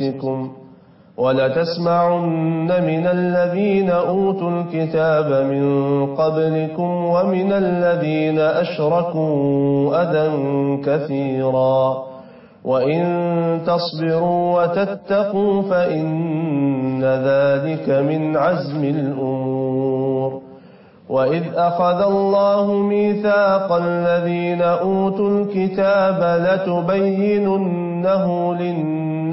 وأنفسكم ولتسمعن من الذين أوتوا الكتاب من قبلكم ومن الذين أشركوا أذى كثيرا وإن تصبروا وتتقوا فإن ذلك من عزم الأمور وإذ أخذ الله ميثاق الذين أوتوا الكتاب لتبيننه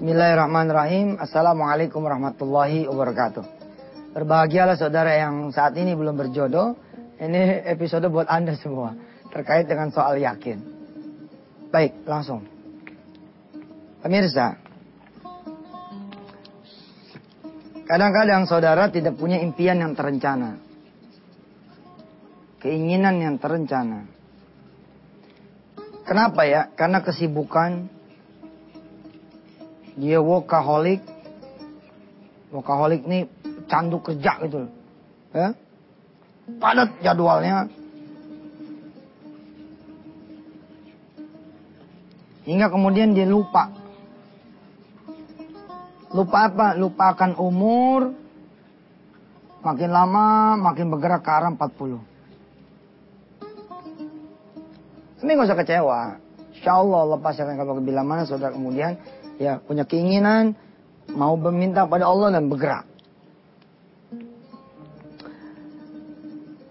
Bismillahirrahmanirrahim Assalamualaikum warahmatullahi wabarakatuh Berbahagialah saudara yang saat ini belum berjodoh Ini episode buat anda semua Terkait dengan soal yakin Baik, langsung Pemirsa Kadang-kadang saudara tidak punya impian yang terencana. Keinginan yang terencana. Kenapa ya? Karena kesibukan. Dia workaholic. Workaholic ini candu kerja gitu. Ya? Padat jadwalnya. Hingga kemudian dia lupa Lupa apa? Lupakan umur. Makin lama makin bergerak ke arah 40. Ini gak usah kecewa. Insya Allah lepas akan kabar bila mana saudara kemudian ya punya keinginan mau meminta pada Allah dan bergerak.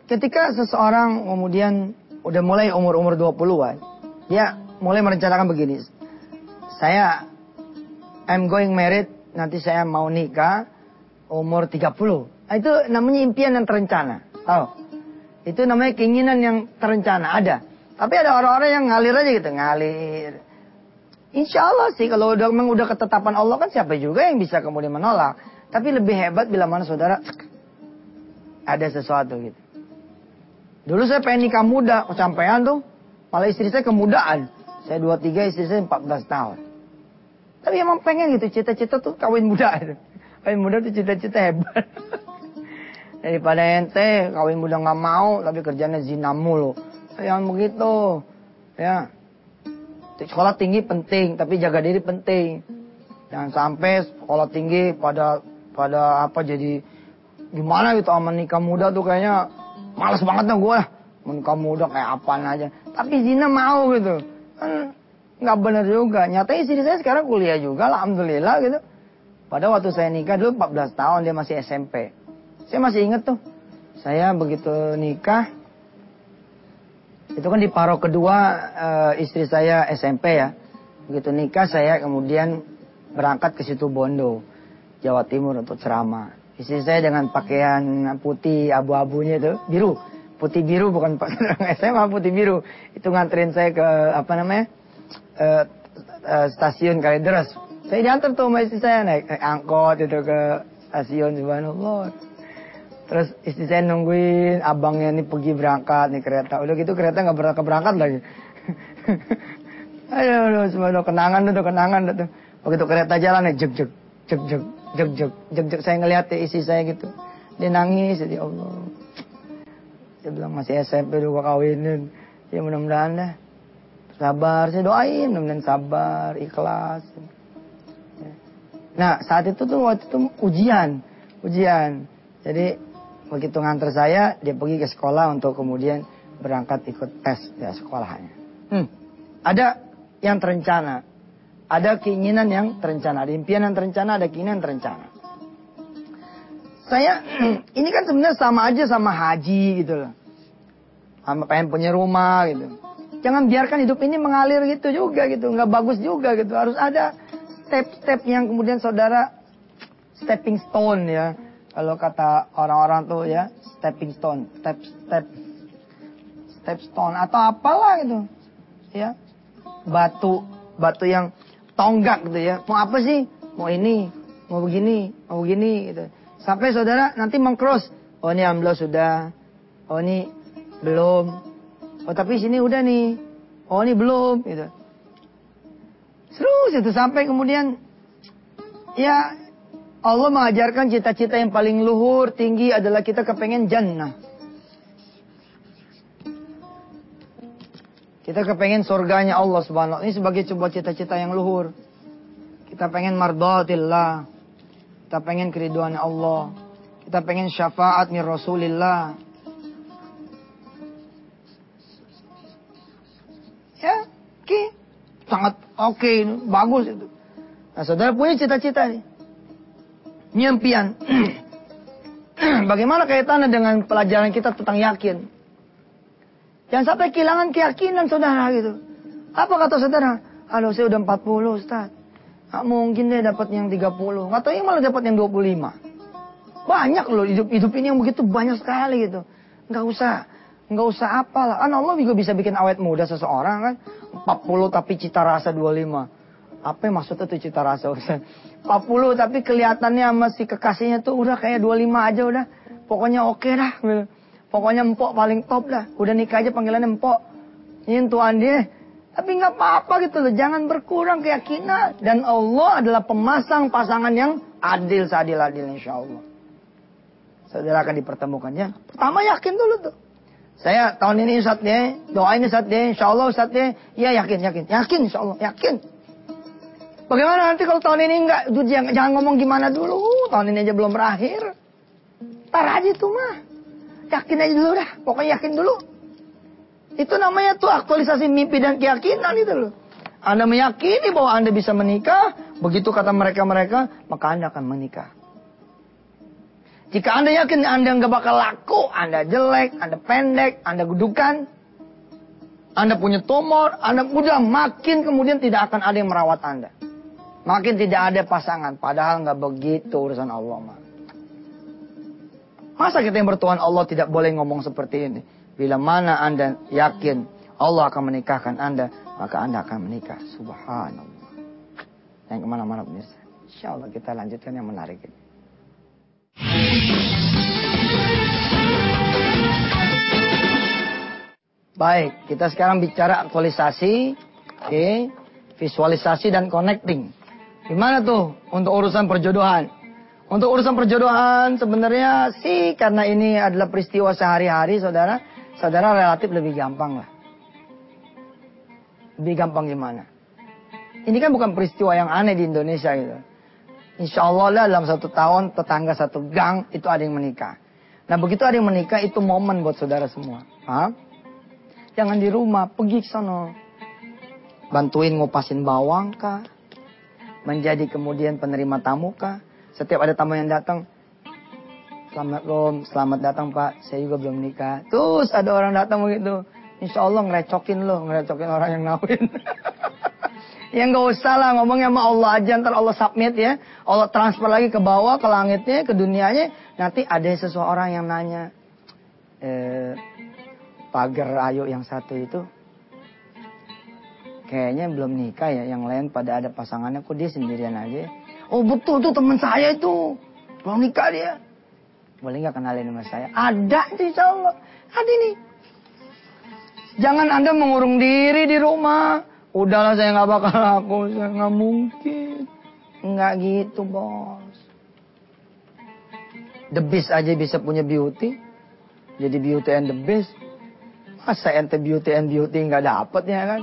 Ketika seseorang kemudian udah mulai umur-umur 20-an, dia mulai merencanakan begini. Saya I'm going married nanti saya mau nikah umur 30. Nah, itu namanya impian yang terencana. Tahu? Itu namanya keinginan yang terencana. Ada. Tapi ada orang-orang yang ngalir aja gitu. Ngalir. Insya Allah sih kalau udah memang udah ketetapan Allah kan siapa juga yang bisa kemudian menolak. Tapi lebih hebat bila mana saudara ada sesuatu gitu. Dulu saya pengen nikah muda, kecampaian tuh. Malah istri saya kemudaan. Saya 23, istri saya 14 tahun. Tapi emang pengen gitu, cita-cita tuh kawin muda. Kawin muda tuh cita-cita hebat. Daripada ente kawin muda nggak mau, tapi kerjanya zina mulu. Yang begitu, ya. Sekolah tinggi penting, tapi jaga diri penting. Jangan sampai sekolah tinggi pada pada apa jadi gimana gitu sama nikah muda tuh kayaknya males banget dong gue nikah muda kayak apaan aja tapi zina mau gitu kan nggak benar juga. Nyata istri saya sekarang kuliah juga, alhamdulillah gitu. Pada waktu saya nikah dulu 14 tahun dia masih SMP. Saya masih inget tuh. Saya begitu nikah, itu kan di paro kedua uh, istri saya SMP ya. Begitu nikah saya kemudian berangkat ke situ Bondo, Jawa Timur untuk ceramah. Istri saya dengan pakaian putih abu-abunya itu biru, putih biru bukan SMA putih biru. Itu nganterin saya ke apa namanya uh, uh, stasiun Kalideres. Saya diantar tuh sama istri saya naik, naik angkot itu ke stasiun subhanallah. Terus istri saya nungguin abangnya nih pergi berangkat nih kereta. Udah gitu kereta nggak berangkat berangkat lagi. ayo, aduh, semua kenangan tuh, kenangan tuh. Begitu kereta jalan nih, jek jek, jek jek, jek jek, jek jek. Saya ngeliat ya, istri saya gitu. Dia nangis, ya Allah. Dia bilang masih SMP dulu kawinin. Ya mudah-mudahan dah. Sabar, saya doain mudah sabar, ikhlas. Nah, saat itu tuh waktu itu ujian, ujian. Jadi begitu nganter saya, dia pergi ke sekolah untuk kemudian berangkat ikut tes ya sekolahnya. Hmm. Ada yang terencana. Ada keinginan yang terencana. Ada impian yang terencana, ada keinginan yang terencana. Saya, ini kan sebenarnya sama aja sama haji gitu loh. Sama pengen punya rumah gitu. Jangan biarkan hidup ini mengalir gitu juga gitu. Nggak bagus juga gitu. Harus ada step-step yang kemudian saudara stepping stone ya. Kalau kata orang-orang tuh ya, stepping stone, step step step stone atau apalah gitu. Ya. Batu, batu yang tonggak gitu ya. Mau apa sih? Mau ini, mau begini, mau begini gitu. Sampai saudara nanti mengcross. Oh ini ambil sudah. Oh ini belum. Oh tapi sini udah nih. Oh ini belum gitu. Terus itu sampai kemudian ya Allah mengajarkan cita-cita yang paling luhur, tinggi adalah kita kepengen jannah. Kita kepengen surganya Allah subhanahu Ini sebagai sebuah cita-cita yang luhur. Kita pengen mardatillah. Kita pengen keriduan Allah. Kita pengen syafaat min Rasulillah. Ya, oke. Sangat oke, okay, bagus itu. Nah, saudara punya cita-cita nih nyempian. Bagaimana kaitannya dengan pelajaran kita tentang yakin? Jangan sampai kehilangan keyakinan saudara gitu. Apa kata saudara? Halo saya udah 40 Ustaz. Gak mungkin deh dapat yang 30. Gak tahu yang malah dapat yang 25. Banyak loh hidup hidup ini yang begitu banyak sekali gitu. Gak usah nggak usah apalah. Kan Allah juga bisa bikin awet muda seseorang kan. 40 tapi cita rasa 25. Apa yang maksudnya tuh cita rasa Ustaz? 40 tapi kelihatannya masih kekasihnya tuh udah kayak 25 aja udah. Pokoknya oke okay dah. Pokoknya empok paling top dah. Udah nikah aja panggilannya empok. Tuan dia. Tapi nggak apa-apa gitu loh. Jangan berkurang keyakinan. Dan Allah adalah pemasang pasangan yang adil seadil-adil insya Allah. Saudara akan dipertemukannya. Pertama yakin dulu tuh. Saya tahun ini Ustaznya, doain Ustaznya, insya Allah Ustaznya, ya yakin, yakin, yakin insya Allah, yakin. Bagaimana nanti kalau tahun ini enggak? Jangan, ngomong gimana dulu. Tahun ini aja belum berakhir. Tar aja tuh mah. Yakin aja dulu dah. Pokoknya yakin dulu. Itu namanya tuh aktualisasi mimpi dan keyakinan itu loh. Anda meyakini bahwa Anda bisa menikah. Begitu kata mereka-mereka. Maka Anda akan menikah. Jika Anda yakin Anda nggak bakal laku. Anda jelek. Anda pendek. Anda gudukan. Anda punya tumor. Anda mudah makin kemudian tidak akan ada yang merawat Anda. Makin tidak ada pasangan. Padahal nggak begitu urusan Allah. mah. Masa kita yang bertuhan Allah tidak boleh ngomong seperti ini. Bila mana anda yakin Allah akan menikahkan anda. Maka anda akan menikah. Subhanallah. Yang ke mana-mana pemirsa. Insya Allah kita lanjutkan yang menarik ini. Baik, kita sekarang bicara aktualisasi, oke, okay, visualisasi dan connecting. Gimana tuh untuk urusan perjodohan? Untuk urusan perjodohan sebenarnya sih karena ini adalah peristiwa sehari-hari saudara, saudara relatif lebih gampang lah. Lebih gampang gimana? Ini kan bukan peristiwa yang aneh di Indonesia gitu. Insya Allah lah dalam satu tahun tetangga satu gang itu ada yang menikah. Nah begitu ada yang menikah itu momen buat saudara semua. Jangan di rumah, pergi ke sana. Bantuin ngupasin bawang kah? Menjadi kemudian penerima tamu kah? Setiap ada tamu yang datang, selamat rom, selamat datang pak, saya juga belum nikah. Terus ada orang datang begitu, insya Allah ngerecokin lo, ngerecokin orang yang nawin. ya nggak usah lah ngomongnya sama Allah aja, ntar Allah submit ya. Allah transfer lagi ke bawah, ke langitnya, ke dunianya. Nanti ada seseorang yang nanya, eh, pagar ayo yang satu itu kayaknya belum nikah ya yang lain pada ada pasangannya kok dia sendirian aja? Oh betul tuh teman saya itu. Belum nikah dia. Boleh nggak kenalin sama saya? Ada itu insya ada nih. Jangan anda mengurung diri di rumah. Udahlah saya nggak bakal laku saya nggak mungkin. Nggak gitu bos. The beast aja bisa punya beauty. Jadi beauty and the beast masa ente beauty and beauty nggak dapet ya kan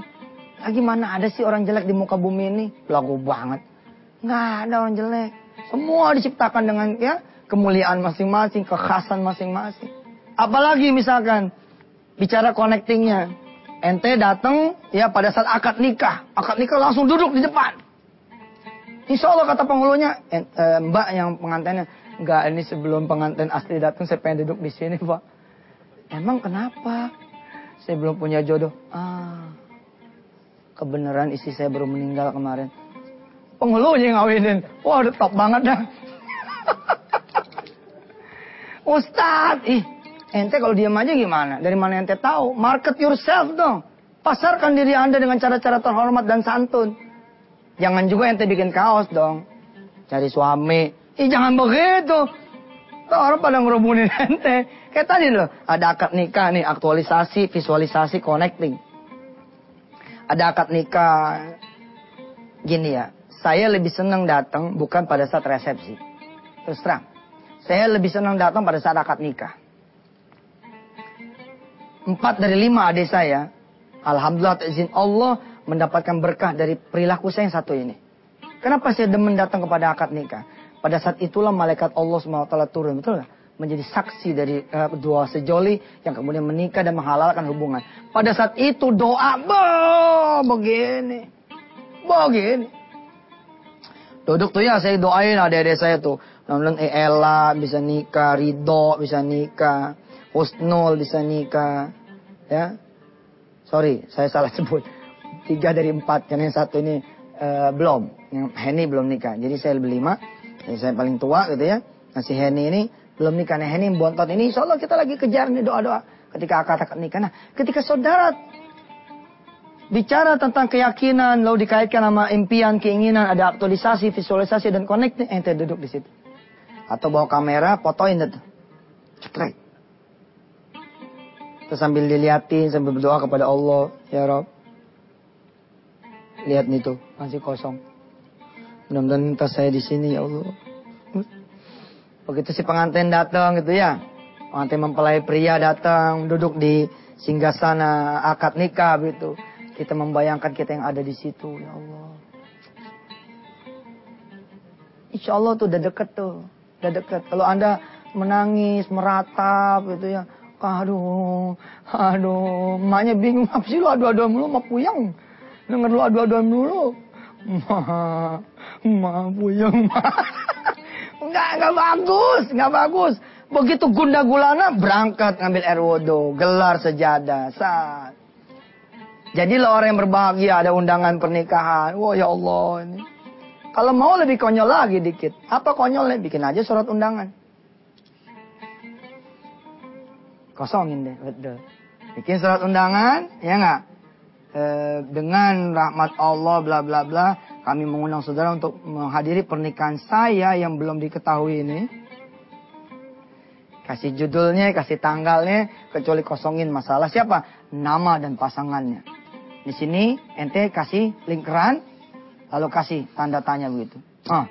lagi mana ada sih orang jelek di muka bumi ini? Lagu banget. Nggak ada orang jelek. Semua diciptakan dengan ya kemuliaan masing-masing, kekhasan masing-masing. Apalagi misalkan bicara connectingnya. ente datang ya pada saat akad nikah. Akad nikah langsung duduk di depan. Insya Allah kata penghulunya, eh, mbak yang pengantinnya, enggak ini sebelum pengantin asli datang saya pengen duduk di sini pak. Emang kenapa? Saya belum punya jodoh. Ah, kebenaran istri saya baru meninggal kemarin. Penghulunya ngawinin. Wah udah top banget dah. Ustadz, ih, ente kalau diam aja gimana? Dari mana ente tahu? Market yourself dong. Pasarkan diri anda dengan cara-cara terhormat dan santun. Jangan juga ente bikin kaos dong. Cari suami. Ih jangan begitu. Tuh orang pada ngerumunin ente. Kayak tadi loh. Ada akad nikah nih. Aktualisasi, visualisasi, connecting. Ada akad nikah. Gini ya. Saya lebih senang datang bukan pada saat resepsi. Terus terang. Saya lebih senang datang pada saat akad nikah. Empat dari lima adik saya. Alhamdulillah izin Allah mendapatkan berkah dari perilaku saya yang satu ini. Kenapa saya demen datang kepada akad nikah? Pada saat itulah malaikat Allah SWT turun, betul gak? Menjadi saksi dari uh, dua sejoli yang kemudian menikah dan menghalalkan hubungan. Pada saat itu doa, boh, begini. Begini. Duduk tuh ya saya doain adik-adik saya tuh. Namun eh, Ella bisa nikah, Ridho bisa nikah, Husnul bisa nikah. Ya, sorry saya salah sebut tiga dari empat karena yang satu ini uh, belum yang Henny belum nikah jadi saya lebih lima jadi saya paling tua gitu ya nah si Henny ini belum nikah nah Henny bontot ini. Insya Allah kita lagi kejar nih doa doa ketika akad akad nikah. Nah ketika saudara bicara tentang keyakinan lalu dikaitkan sama impian keinginan ada aktualisasi visualisasi dan connect ente duduk di situ. Atau bawa kamera fotoin itu cekrek terus sambil diliatin sambil berdoa kepada Allah ya Rob. Lihat nih tuh, masih kosong. Mudah-mudahan saya di sini ya Allah. Begitu si pengantin datang gitu ya. Pengantin mempelai pria datang, duduk di singgasana akad nikah gitu. Kita membayangkan kita yang ada di situ ya Allah. Insya Allah tuh udah deket tuh. Udah deket. Kalau anda menangis, meratap gitu ya. Aduh, aduh, emaknya bingung apa sih lu adu-adu mulu, mau puyang. Dengar lu adu-aduan dulu. Ma, ma puyeng ma. Enggak, enggak bagus, enggak bagus. Begitu gunda gulana berangkat ngambil air wudhu, gelar sejadah, saat. Jadilah orang yang berbahagia ada undangan pernikahan. Wah ya Allah ini. Kalau mau lebih konyol lagi dikit. Apa konyolnya? Bikin aja surat undangan. Kosongin deh, betul. Bikin surat undangan, ya enggak? Eh, dengan rahmat Allah bla bla bla kami mengundang saudara untuk menghadiri pernikahan saya yang belum diketahui ini. Kasih judulnya, kasih tanggalnya, kecuali kosongin masalah siapa? Nama dan pasangannya. Di sini ente kasih lingkaran, lalu kasih tanda tanya begitu. Ah.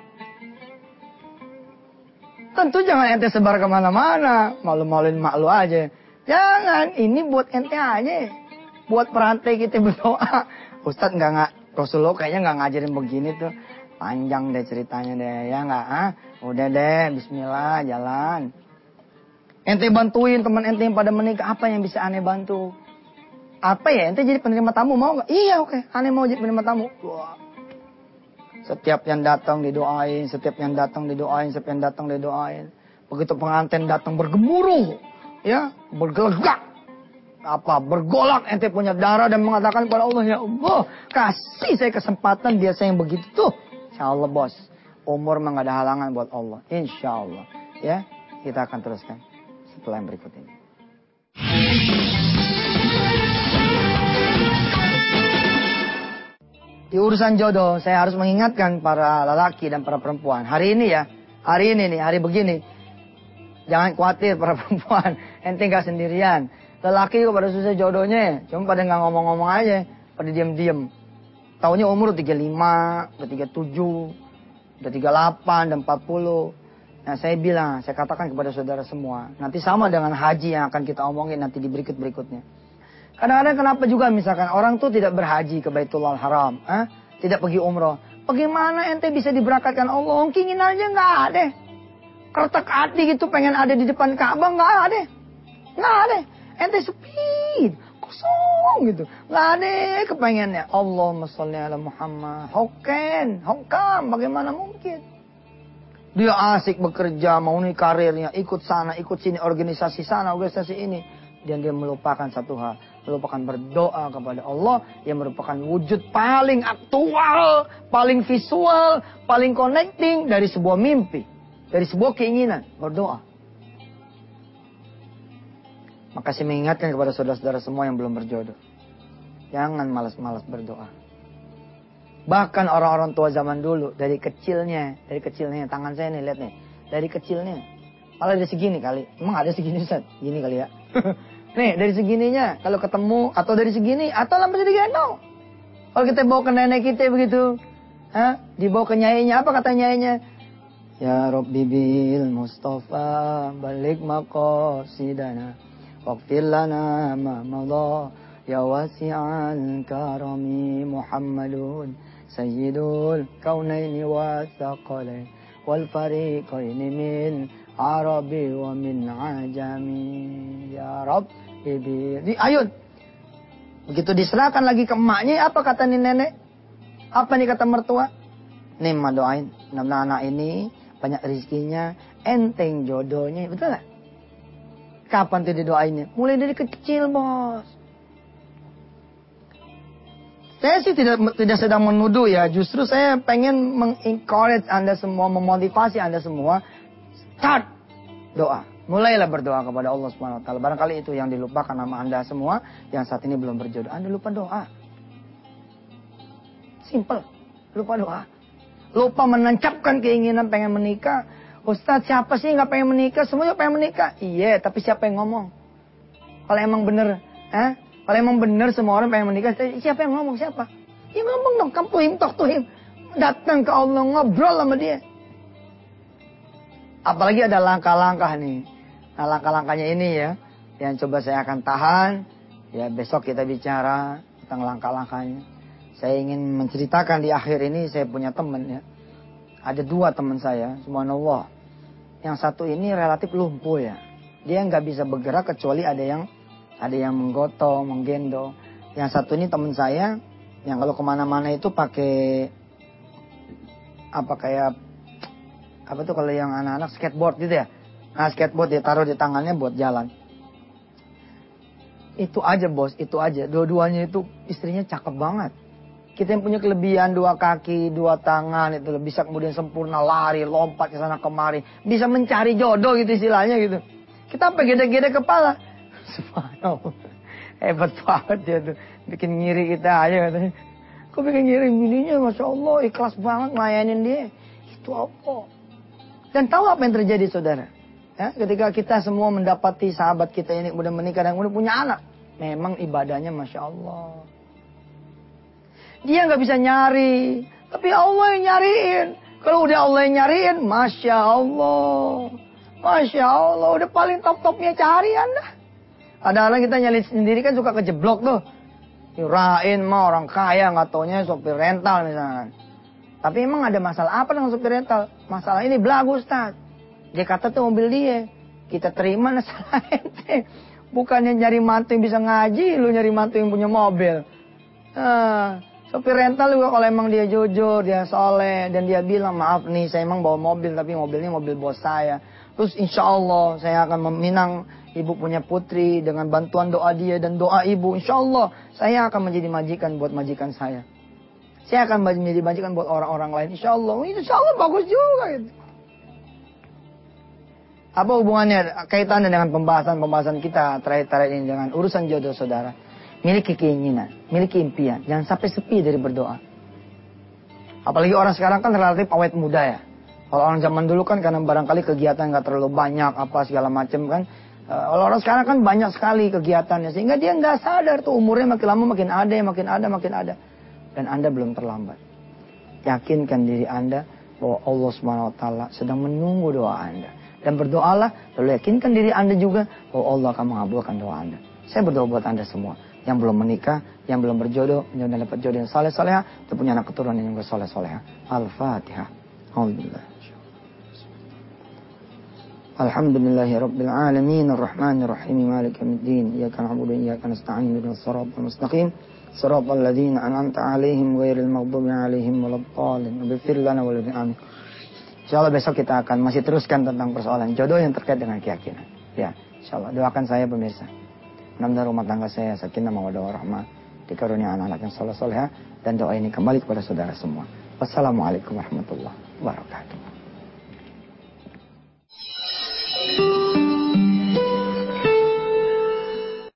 Tentu jangan ente sebar ke mana-mana, malu-maluin mak lu aja. Jangan, ini buat ente aja buat perantai kita berdoa. Ustadz nggak nggak Rasulullah kayaknya nggak ngajarin begini tuh. Panjang deh ceritanya deh ya nggak ah. Udah deh Bismillah jalan. Ente bantuin teman ente yang pada menikah apa yang bisa aneh bantu? Apa ya ente jadi penerima tamu mau nggak? Iya oke okay. aneh mau jadi penerima tamu. Wah. Setiap yang datang didoain, setiap yang datang didoain, setiap yang datang didoain. Begitu pengantin datang bergemuruh, ya, bergelegak apa bergolak ente punya darah dan mengatakan kepada Allah ya Allah kasih saya kesempatan biasa yang begitu tuh. Insya Allah bos. Umur mah ada halangan buat Allah. Insya Allah ya kita akan teruskan setelah yang berikut ini. Di urusan jodoh saya harus mengingatkan para lelaki dan para perempuan. Hari ini ya hari ini nih hari begini. Jangan khawatir para perempuan. Ente gak sendirian Lelaki kok pada susah jodohnya. Cuma pada nggak ngomong-ngomong aja. Pada diem-diem. Tahunnya umur 35, udah 37, udah 38, dan 40. Nah saya bilang, saya katakan kepada saudara semua. Nanti sama dengan haji yang akan kita omongin nanti di berikut-berikutnya. Kadang-kadang kenapa juga misalkan orang tuh tidak berhaji ke Baitullah Haram. Eh? Tidak pergi umroh. Bagaimana ente bisa diberangkatkan Allah? Kingin aja nggak ada. Kertek hati gitu pengen ada di depan Ka'bah nggak ada. Nggak ada. Ente sepi. kosong gitu. Nggak ada kepengennya. Allah sholli ala Muhammad. Hoken, hokam, bagaimana mungkin? Dia asik bekerja, mau nih karirnya, ikut sana, ikut sini, organisasi sana, organisasi ini. Dan dia melupakan satu hal. Melupakan berdoa kepada Allah yang merupakan wujud paling aktual, paling visual, paling connecting dari sebuah mimpi. Dari sebuah keinginan, berdoa. Maka saya mengingatkan kepada saudara-saudara semua yang belum berjodoh. Jangan malas-malas berdoa. Bahkan orang-orang tua zaman dulu dari kecilnya, dari kecilnya tangan saya nih lihat nih, dari kecilnya. Malah dari segini kali. Emang ada segini Ustaz? Gini kali ya. nih dari segininya kalau ketemu atau dari segini atau lampu jadi gendong. Kalau kita bawa ke nenek kita begitu, Hah? Dibawa ke nyainya, apa kata nyainya? Ya Rabbi bil Mustafa balik maqasidana واغفر لنا ما مضى يا واسع الكرم محمد سيد الكونين والثقلين والفريقين من عربي ومن عجمي يا رب Di, ayo. Begitu diserahkan lagi ke emaknya, apa kata nih nenek? Apa nih kata mertua? Nih ma doain, anak ini banyak rezekinya, enteng jodohnya, betul nggak? Kapan tuh didoainnya? Mulai dari kecil, bos. Saya sih tidak tidak sedang menuduh ya, justru saya pengen mengencourage Anda semua, memotivasi Anda semua. Start doa. Mulailah berdoa kepada Allah Subhanahu wa taala. Barangkali itu yang dilupakan nama Anda semua yang saat ini belum berjodoh. Anda lupa doa. Simple. Lupa doa. Lupa menancapkan keinginan pengen menikah. Ustaz siapa sih nggak pengen menikah? Semuanya pengen menikah. Iya, tapi siapa yang ngomong? Kalau emang bener, eh? Kalau emang bener semua orang pengen menikah, siapa yang ngomong? Siapa? Ya ngomong dong, kamu tuhim tok tuhim. Datang ke Allah ngobrol sama dia. Apalagi ada langkah-langkah nih. Nah langkah-langkahnya ini ya, yang coba saya akan tahan. Ya besok kita bicara tentang langkah-langkahnya. Saya ingin menceritakan di akhir ini saya punya teman ya. Ada dua teman saya, subhanallah. Yang satu ini relatif lumpuh ya. Dia nggak bisa bergerak kecuali ada yang ada yang menggotong, menggendong. Yang satu ini teman saya yang kalau ke mana-mana itu pakai apa kayak apa tuh kalau yang anak-anak skateboard gitu ya. Nah skateboard dia taruh di tangannya buat jalan. Itu aja bos, itu aja. Dua-duanya itu istrinya cakep banget. Kita yang punya kelebihan dua kaki, dua tangan itu bisa kemudian sempurna lari, lompat ke sana kemari, bisa mencari jodoh gitu istilahnya gitu. Kita apa gede-gede kepala? Subhanallah. Hebat banget dia tuh. Bikin ngiri kita aja katanya. Kok bikin ngiri bininya Masya Allah ikhlas banget ngelayanin dia. Itu apa? Dan tahu apa yang terjadi saudara? Ya, ketika kita semua mendapati sahabat kita ini udah menikah dan udah punya anak. Memang ibadahnya Masya Allah. Dia nggak bisa nyari. Tapi Allah yang nyariin. Kalau udah Allah yang nyariin, Masya Allah. Masya Allah, udah paling top-topnya carian dah. Ada orang kita nyali sendiri kan suka kejeblok tuh. Yurain mah orang kaya nggak taunya sopir rental misalnya. Tapi emang ada masalah apa dengan sopir rental? Masalah ini belagu Ustaz. Dia kata tuh mobil dia. Kita terima masalah ente. Bukannya nyari mantu yang bisa ngaji, lu nyari mantu yang punya mobil. Nah, Sopir rental juga kalau emang dia jujur, dia soleh, dan dia bilang, maaf nih saya emang bawa mobil, tapi mobilnya mobil bos saya. Terus insya Allah saya akan meminang ibu punya putri dengan bantuan doa dia dan doa ibu. Insya Allah saya akan menjadi majikan buat majikan saya. Saya akan menjadi majikan buat orang-orang lain. Insya Allah, insya Allah bagus juga. Gitu. Apa hubungannya kaitannya dengan pembahasan-pembahasan kita terakhir-terakhir ini dengan urusan jodoh saudara? Miliki keinginan, miliki impian. Jangan sampai sepi dari berdoa. Apalagi orang sekarang kan relatif awet muda ya. Kalau orang zaman dulu kan karena barangkali kegiatan nggak terlalu banyak apa segala macam kan. Eh, kalau orang sekarang kan banyak sekali kegiatannya sehingga dia nggak sadar tuh umurnya makin lama makin ada, makin ada, makin ada. Dan Anda belum terlambat. Yakinkan diri Anda bahwa Allah swt sedang menunggu doa Anda. Dan berdoalah, lalu yakinkan diri Anda juga bahwa Allah akan mengabulkan doa Anda. Saya berdoa buat Anda semua yang belum menikah, yang belum berjodoh, yang dapat jodoh yang saleh soleha, itu punya anak keturunan yang soleh soleha. Al-Fatihah. Alhamdulillah. Alhamdulillahi Rabbil Alamin Ar-Rahman Ar-Rahim Malik Yamiddin Iyaka na'budu Iyaka nasta'in Bina surat al-mustaqim Surat al-ladhina an'amta alaihim Ghairil maghdubi alaihim Waladhalin Bifir lana walidin amin InsyaAllah besok kita akan masih teruskan tentang persoalan jodoh yang terkait dengan keyakinan Ya, insyaAllah doakan saya pemirsa Mudah-mudahan rumah tangga saya sakinah mawadah warahmah. Dikarunia anak-anak yang soleh soleh Dan doa ini kembali kepada saudara semua. Wassalamualaikum warahmatullahi wabarakatuh